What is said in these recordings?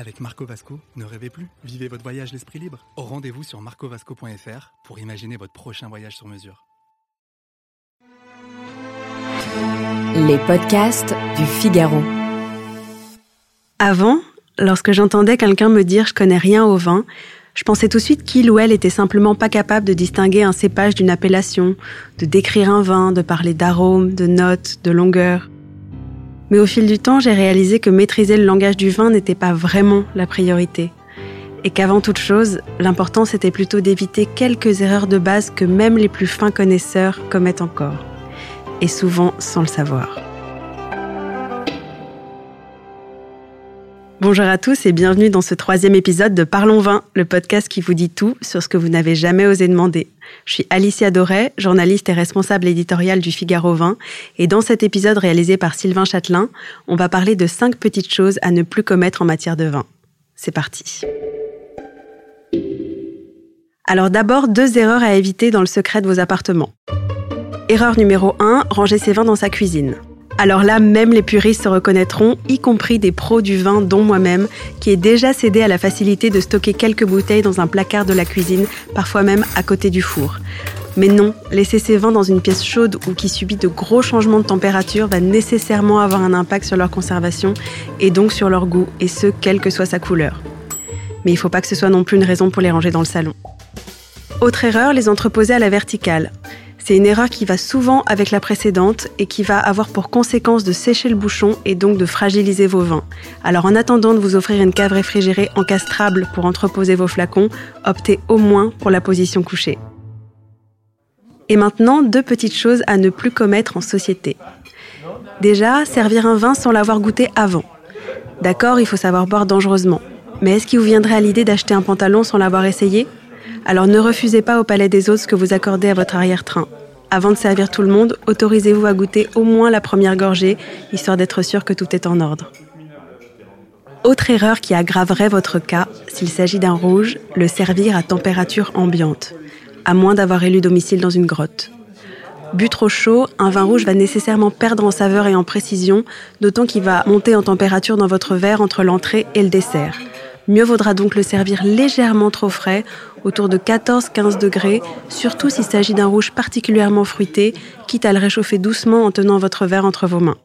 Avec Marco Vasco, ne rêvez plus, vivez votre voyage l'esprit libre. Au rendez-vous sur marcovasco.fr pour imaginer votre prochain voyage sur mesure. Les podcasts du Figaro. Avant, lorsque j'entendais quelqu'un me dire je connais rien au vin, je pensais tout de suite qu'il ou elle était simplement pas capable de distinguer un cépage d'une appellation, de décrire un vin, de parler d'arômes, de notes, de longueur. Mais au fil du temps, j'ai réalisé que maîtriser le langage du vin n'était pas vraiment la priorité. Et qu'avant toute chose, l'important c'était plutôt d'éviter quelques erreurs de base que même les plus fins connaisseurs commettent encore. Et souvent sans le savoir. Bonjour à tous et bienvenue dans ce troisième épisode de Parlons Vin, le podcast qui vous dit tout sur ce que vous n'avez jamais osé demander. Je suis Alicia Doré, journaliste et responsable éditoriale du Figaro Vin, et dans cet épisode réalisé par Sylvain Châtelain, on va parler de cinq petites choses à ne plus commettre en matière de vin. C'est parti. Alors d'abord, deux erreurs à éviter dans le secret de vos appartements. Erreur numéro 1, ranger ses vins dans sa cuisine. Alors là, même les puristes se reconnaîtront, y compris des pros du vin, dont moi-même, qui ai déjà cédé à la facilité de stocker quelques bouteilles dans un placard de la cuisine, parfois même à côté du four. Mais non, laisser ses vins dans une pièce chaude ou qui subit de gros changements de température va nécessairement avoir un impact sur leur conservation et donc sur leur goût, et ce, quelle que soit sa couleur. Mais il ne faut pas que ce soit non plus une raison pour les ranger dans le salon. Autre erreur, les entreposer à la verticale. C'est une erreur qui va souvent avec la précédente et qui va avoir pour conséquence de sécher le bouchon et donc de fragiliser vos vins. Alors en attendant de vous offrir une cave réfrigérée encastrable pour entreposer vos flacons, optez au moins pour la position couchée. Et maintenant, deux petites choses à ne plus commettre en société. Déjà, servir un vin sans l'avoir goûté avant. D'accord, il faut savoir boire dangereusement. Mais est-ce qu'il vous viendrait à l'idée d'acheter un pantalon sans l'avoir essayé? Alors ne refusez pas au palais des autres ce que vous accordez à votre arrière-train. Avant de servir tout le monde, autorisez-vous à goûter au moins la première gorgée, histoire d'être sûr que tout est en ordre. Autre erreur qui aggraverait votre cas, s'il s'agit d'un rouge, le servir à température ambiante, à moins d'avoir élu domicile dans une grotte. Bu trop chaud, un vin rouge va nécessairement perdre en saveur et en précision, d'autant qu'il va monter en température dans votre verre entre l'entrée et le dessert. Mieux vaudra donc le servir légèrement trop frais, autour de 14-15 degrés, surtout s'il s'agit d'un rouge particulièrement fruité, quitte à le réchauffer doucement en tenant votre verre entre vos mains.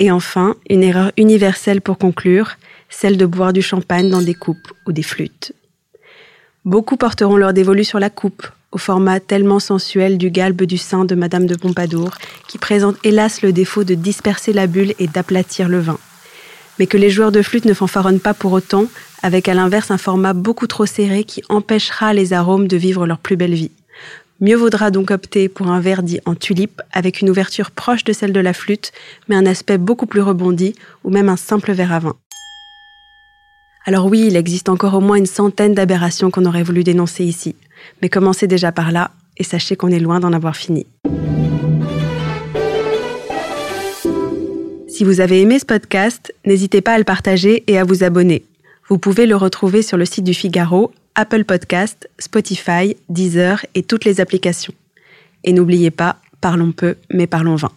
Et enfin, une erreur universelle pour conclure, celle de boire du champagne dans des coupes ou des flûtes. Beaucoup porteront leur dévolu sur la coupe, au format tellement sensuel du galbe du sein de Madame de Pompadour, qui présente hélas le défaut de disperser la bulle et d'aplatir le vin mais que les joueurs de flûte ne fanfaronnent pas pour autant, avec à l'inverse un format beaucoup trop serré qui empêchera les arômes de vivre leur plus belle vie. Mieux vaudra donc opter pour un verre dit en tulipe, avec une ouverture proche de celle de la flûte, mais un aspect beaucoup plus rebondi, ou même un simple verre à vin. Alors oui, il existe encore au moins une centaine d'aberrations qu'on aurait voulu dénoncer ici, mais commencez déjà par là, et sachez qu'on est loin d'en avoir fini. Si vous avez aimé ce podcast, n'hésitez pas à le partager et à vous abonner. Vous pouvez le retrouver sur le site du Figaro, Apple Podcast, Spotify, Deezer et toutes les applications. Et n'oubliez pas, parlons peu, mais parlons vin.